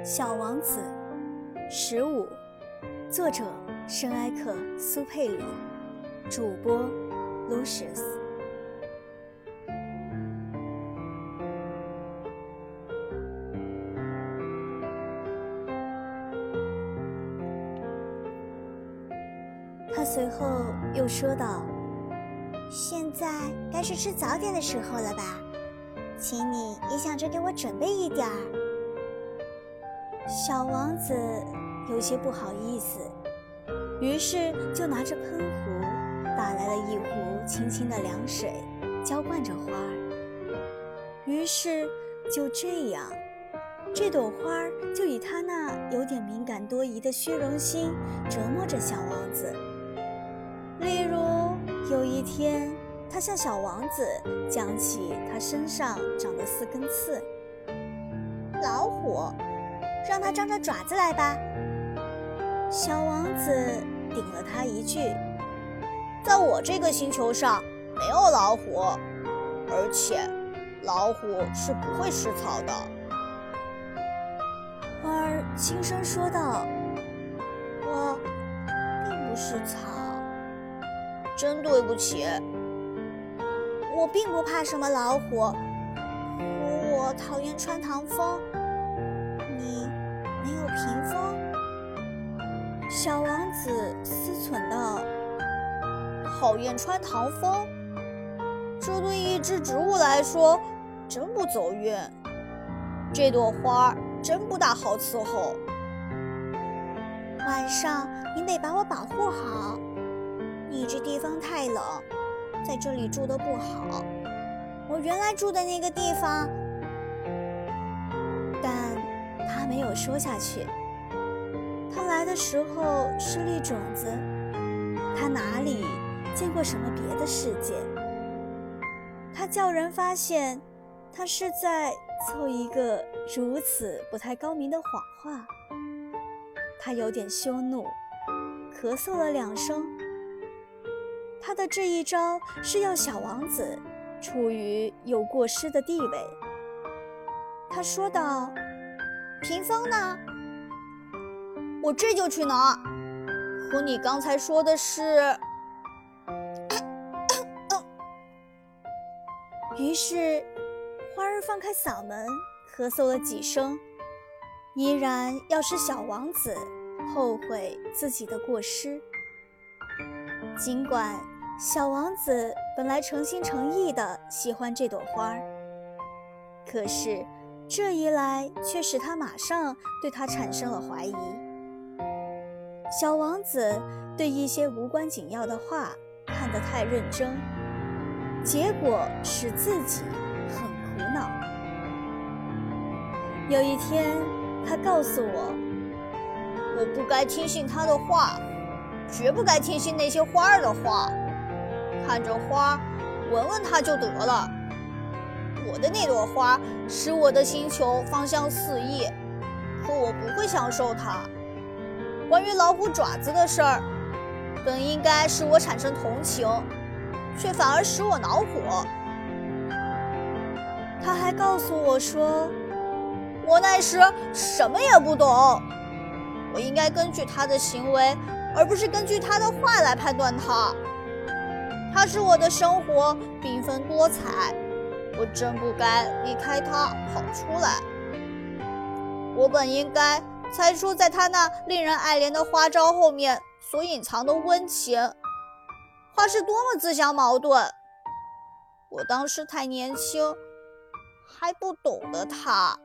《小王子》十五，作者圣埃克苏佩里，主播 Lucius。他随后又说道：“现在该是吃早点的时候了吧？请你也想着给我准备一点儿。”小王子有些不好意思，于是就拿着喷壶打来了一壶清清的凉水，浇灌着花儿。于是就这样，这朵花儿就以他那有点敏感多疑的虚荣心折磨着小王子。例如有一天，他向小王子讲起他身上长的四根刺，老虎。让它张着爪子来吧。小王子顶了他一句：“在我这个星球上没有老虎，而且老虎是不会吃草的。”花儿轻声说道：“我并不是草，真对不起。我并不怕什么老虎，我讨厌穿堂风。”小王子思忖道：“讨厌穿堂风，这对一只植物来说真不走运。这朵花真不大好伺候。晚上您得把我保护好。你这地方太冷，在这里住的不好。我原来住的那个地方。”但他没有说下去。来的时候是粒种子，他哪里见过什么别的世界？他叫人发现，他是在凑一个如此不太高明的谎话。他有点羞怒，咳嗽了两声。他的这一招是要小王子处于有过失的地位。他说道。屏风呢？我这就去拿。可你刚才说的是……于是花儿放开嗓门咳嗽了几声，依然要使小王子后悔自己的过失。尽管小王子本来诚心诚意的喜欢这朵花儿，可是。这一来，却使他马上对他产生了怀疑。小王子对一些无关紧要的话看得太认真，结果使自己很苦恼。有一天，他告诉我：“我不该听信他的话，绝不该听信那些花儿的话。看着花，闻闻它就得了。”我的那朵花使我的星球芳香四溢，可我不会享受它。关于老虎爪子的事儿，本应该使我产生同情，却反而使我恼火。他还告诉我说，我那时什么也不懂，我应该根据他的行为，而不是根据他的话来判断他。他使我的生活缤纷多彩。我真不该离开他跑出来。我本应该猜出，在他那令人爱怜的花招后面所隐藏的温情。花是多么自相矛盾！我当时太年轻，还不懂得他。